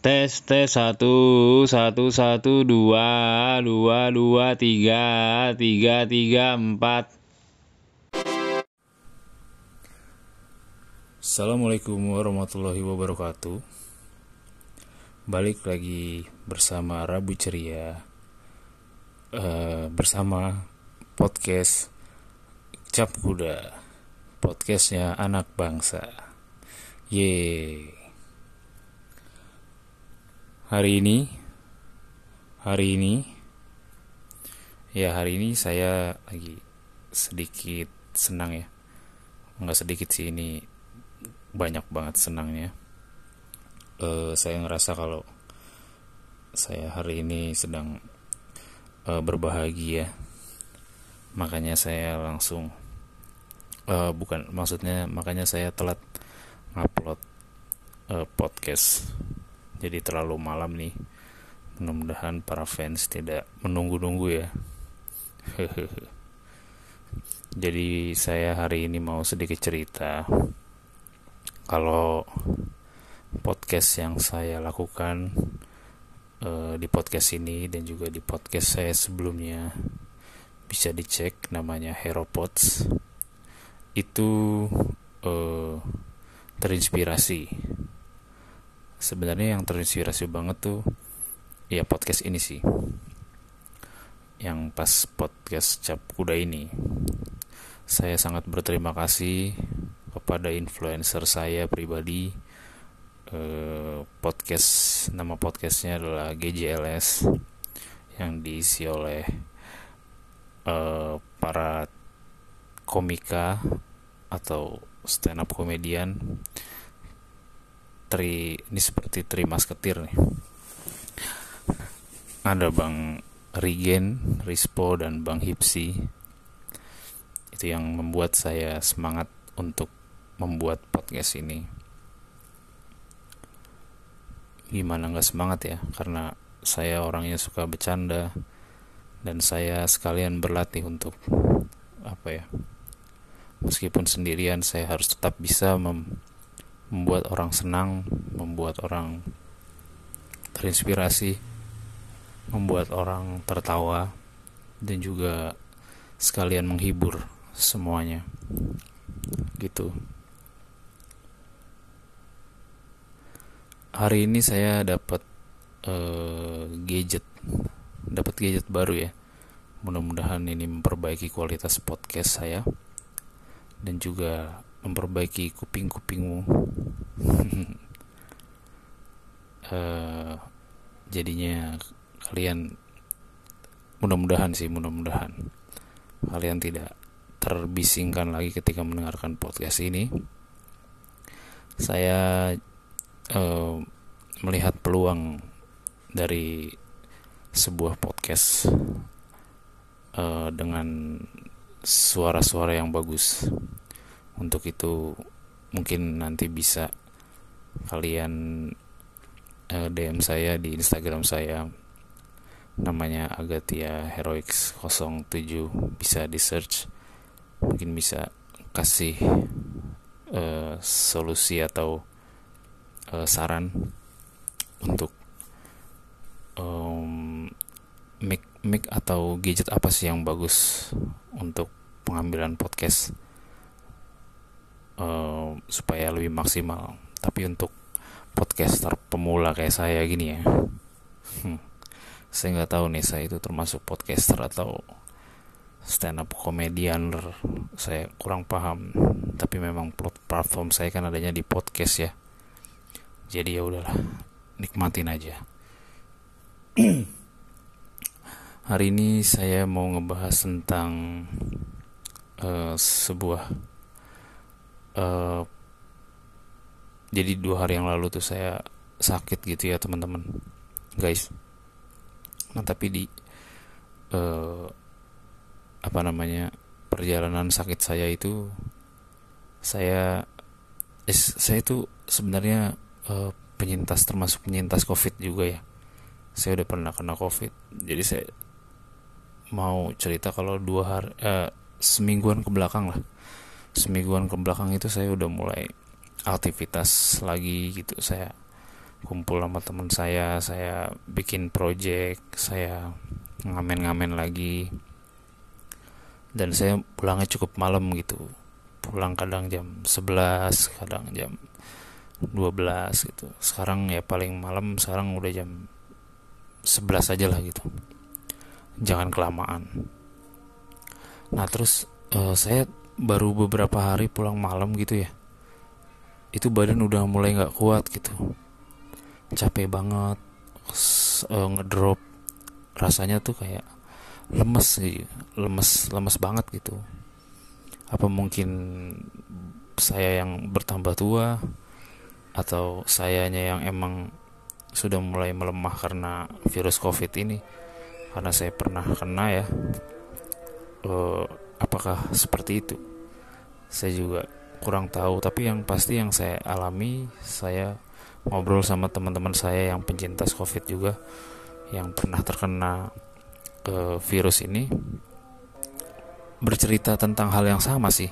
Tes tes satu satu satu dua dua dua tiga tiga tiga empat. Assalamualaikum warahmatullahi wabarakatuh. Balik lagi bersama Rabu Ceria uh, bersama podcast Cap Kuda, podcastnya anak bangsa. Yeay. Hari ini, hari ini, ya hari ini saya lagi sedikit senang ya. Nggak sedikit sih ini banyak banget senangnya. Uh, saya ngerasa kalau saya hari ini sedang uh, berbahagia. Makanya saya langsung uh, bukan maksudnya makanya saya telat ngupload uh, podcast jadi terlalu malam nih. Mudah-mudahan para fans tidak menunggu-nunggu ya. Jadi saya hari ini mau sedikit cerita. Kalau podcast yang saya lakukan uh, di podcast ini dan juga di podcast saya sebelumnya bisa dicek namanya Heropods. Itu uh, terinspirasi sebenarnya yang terinspirasi banget tuh ya podcast ini sih. Yang pas podcast cap kuda ini. Saya sangat berterima kasih kepada influencer saya pribadi. Eh, podcast nama podcastnya adalah GJLS yang diisi oleh eh, para komika atau stand up komedian tri ini seperti tri masketir nih. Ada bang Rigen, Rispo dan bang Hipsi. Itu yang membuat saya semangat untuk membuat podcast ini. Gimana nggak semangat ya? Karena saya orangnya suka bercanda dan saya sekalian berlatih untuk apa ya meskipun sendirian saya harus tetap bisa mem membuat orang senang, membuat orang terinspirasi, membuat orang tertawa, dan juga sekalian menghibur semuanya. Gitu. Hari ini saya dapat uh, gadget, dapat gadget baru ya. Mudah-mudahan ini memperbaiki kualitas podcast saya dan juga memperbaiki kuping-kupingmu. Uh, jadinya kalian mudah-mudahan sih mudah-mudahan kalian tidak terbisingkan lagi ketika mendengarkan podcast ini. Saya uh, melihat peluang dari sebuah podcast uh, dengan suara-suara yang bagus untuk itu mungkin nanti bisa kalian eh, DM saya di Instagram saya. Namanya Agatia Heroics 07 bisa di search mungkin bisa kasih uh, solusi atau uh, saran untuk um, mic mic atau gadget apa sih yang bagus untuk pengambilan podcast supaya lebih maksimal. Tapi untuk podcaster pemula kayak saya gini ya. Hmm, saya nggak tahu nih saya itu termasuk podcaster atau stand up komedian saya kurang paham. Tapi memang platform saya kan adanya di podcast ya. Jadi ya udahlah nikmatin aja. Hari ini saya mau ngebahas tentang uh, sebuah uh, jadi dua hari yang lalu tuh saya sakit gitu ya teman-teman. Guys. Nah tapi di uh, apa namanya perjalanan sakit saya itu saya eh, saya itu sebenarnya uh, penyintas termasuk penyintas covid juga ya. Saya udah pernah kena covid. Jadi saya mau cerita kalau dua hari uh, semingguan ke belakang lah semingguan ke belakang itu saya udah mulai aktivitas lagi gitu. Saya kumpul sama teman saya saya bikin project saya ngamen-ngamen lagi. Dan saya pulangnya cukup malam gitu. Pulang kadang jam 11 kadang jam 12 gitu. Sekarang ya paling malam sekarang udah jam 11 aja lah gitu. Jangan kelamaan. Nah terus uh, saya baru beberapa hari pulang malam gitu ya. Itu badan udah mulai nggak kuat gitu. Capek banget uh, ngedrop. Rasanya tuh kayak lemes sih lemes lemes banget gitu. Apa mungkin saya yang bertambah tua atau sayanya yang emang sudah mulai melemah karena virus covid ini? Karena saya pernah kena ya. Uh, apakah seperti itu? Saya juga kurang tahu tapi yang pasti yang saya alami saya ngobrol sama teman-teman saya yang pencintas covid juga yang pernah terkena uh, virus ini bercerita tentang hal yang sama sih.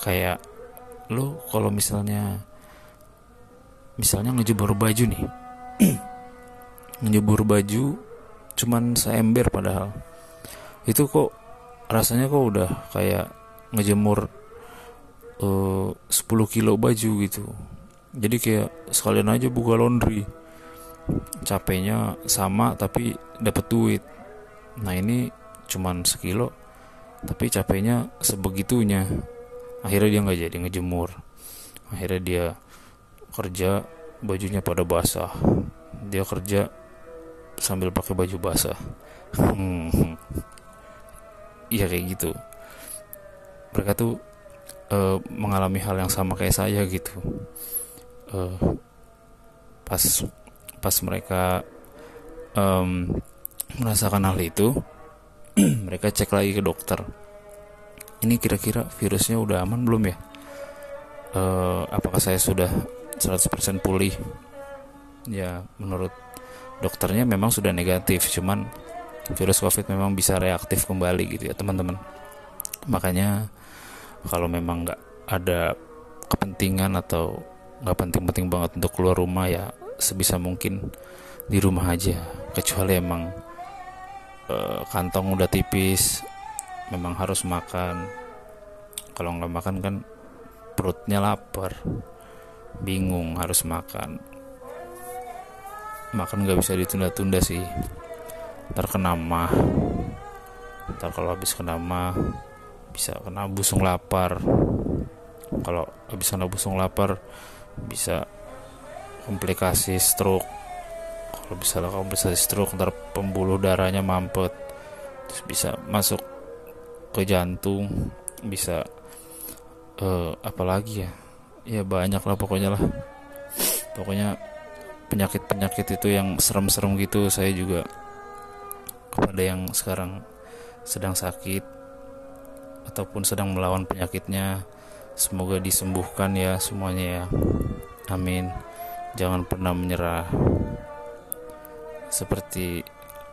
Kayak lo kalau misalnya misalnya ngejemur baju nih ngejemur baju cuman seember padahal. Itu kok rasanya kok udah kayak ngejemur uh, 10 kilo baju gitu. Jadi kayak sekalian aja buka laundry. Capeknya sama tapi dapat duit. Nah ini cuman sekilo tapi capeknya sebegitunya. Akhirnya dia nggak jadi ngejemur. Akhirnya dia kerja bajunya pada basah. Dia kerja sambil pakai baju basah. Hmm. iya kayak gitu. Mereka tuh uh, mengalami hal yang sama kayak saya gitu. Uh, pas pas mereka um, merasakan hal itu mereka cek lagi ke dokter. Ini kira-kira virusnya udah aman belum ya? Uh, apakah saya sudah 100% pulih? Ya menurut dokternya memang sudah negatif cuman virus covid memang bisa reaktif kembali gitu ya teman-teman. Makanya kalau memang nggak ada kepentingan atau nggak penting-penting banget untuk keluar rumah ya sebisa mungkin di rumah aja. Kecuali emang uh, kantong udah tipis memang harus makan. Kalau nggak makan kan perutnya lapar bingung harus makan makan nggak bisa ditunda-tunda sih. Terkena mah. Ntar kalau habis kena mah bisa kena busung lapar. Kalau habis kena busung lapar bisa komplikasi stroke. Kalau bisa komplikasi stroke ntar pembuluh darahnya mampet. Terus bisa masuk ke jantung bisa uh, apa lagi ya? Ya banyak lah pokoknya lah. Pokoknya penyakit-penyakit itu yang serem-serem gitu saya juga kepada yang sekarang sedang sakit ataupun sedang melawan penyakitnya semoga disembuhkan ya semuanya ya. Amin. Jangan pernah menyerah. Seperti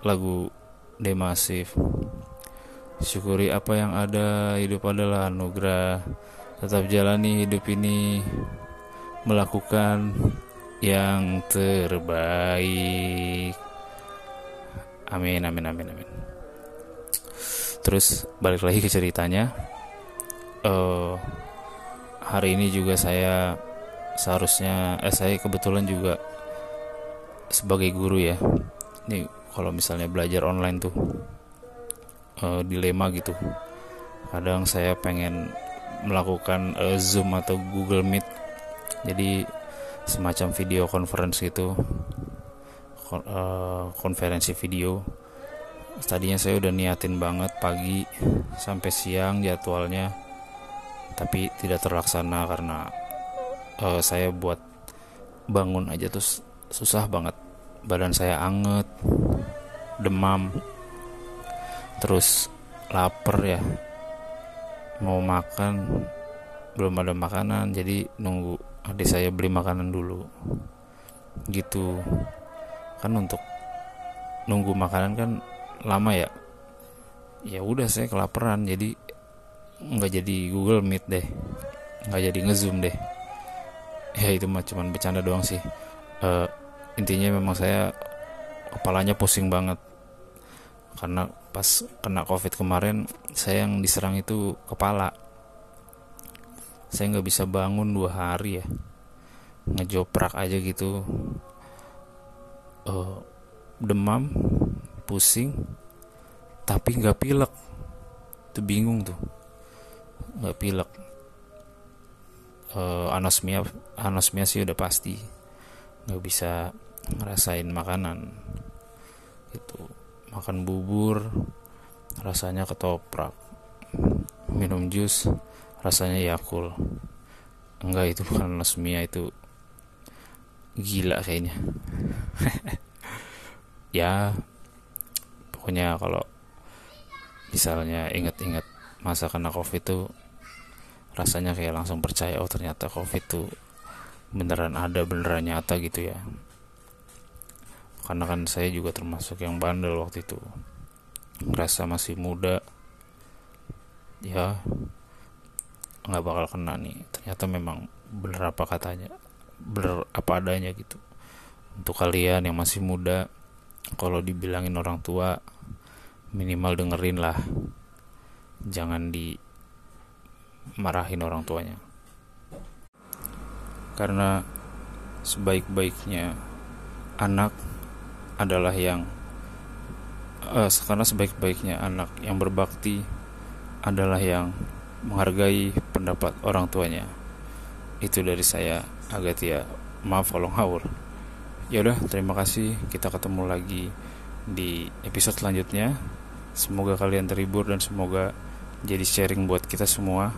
lagu Demasif. Syukuri apa yang ada hidup adalah anugerah. Tetap jalani hidup ini. Melakukan yang terbaik. Amin, amin, amin, amin. Terus balik lagi ke ceritanya. Uh, hari ini juga saya seharusnya, eh saya kebetulan juga sebagai guru ya. Ini kalau misalnya belajar online tuh uh, dilema gitu. Kadang saya pengen melakukan uh, Zoom atau Google Meet. Jadi semacam video conference itu uh, konferensi video. Tadinya saya udah niatin banget pagi sampai siang jadwalnya, tapi tidak terlaksana karena uh, saya buat bangun aja terus susah banget. Badan saya anget, demam, terus lapar ya mau makan belum ada makanan jadi nunggu adik saya beli makanan dulu. Gitu. Kan untuk nunggu makanan kan lama ya. Ya udah saya kelaparan. Jadi nggak jadi Google Meet deh. Nggak jadi ngezoom deh. Ya itu mah cuman bercanda doang sih. Uh, intinya memang saya kepalanya pusing banget. Karena pas kena covid kemarin saya yang diserang itu kepala saya nggak bisa bangun dua hari ya. Ngejoprak aja gitu. Uh, demam pusing tapi nggak pilek. Tuh bingung tuh. Nggak pilek. Uh, anosmia anosmia sih udah pasti. Nggak bisa ngerasain makanan. Itu makan bubur rasanya ketoprak. Minum jus rasanya yakul enggak itu bukan anosmia itu gila kayaknya. Ya pokoknya kalau misalnya inget-inget masa kena covid itu rasanya kayak langsung percaya oh ternyata covid tuh beneran ada beneran nyata gitu ya. Karena kan saya juga termasuk yang bandel waktu itu. Ngerasa masih muda. Ya nggak bakal kena nih. Ternyata memang bener apa katanya bener apa adanya gitu. Untuk kalian yang masih muda kalau dibilangin orang tua minimal dengerin lah. Jangan dimarahin orang tuanya. Karena sebaik-baiknya anak adalah yang uh, karena sebaik-baiknya anak yang berbakti adalah yang menghargai pendapat orang tuanya itu dari saya Agatia maaf kalau ngawur ya udah terima kasih kita ketemu lagi di episode selanjutnya Semoga kalian terhibur dan semoga jadi sharing buat kita semua.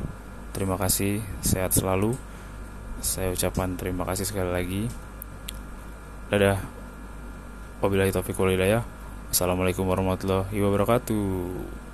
Terima kasih, sehat selalu. Saya ucapkan terima kasih sekali lagi. Dadah. Wabillahi taufiq walhidayah. Assalamualaikum warahmatullahi wabarakatuh.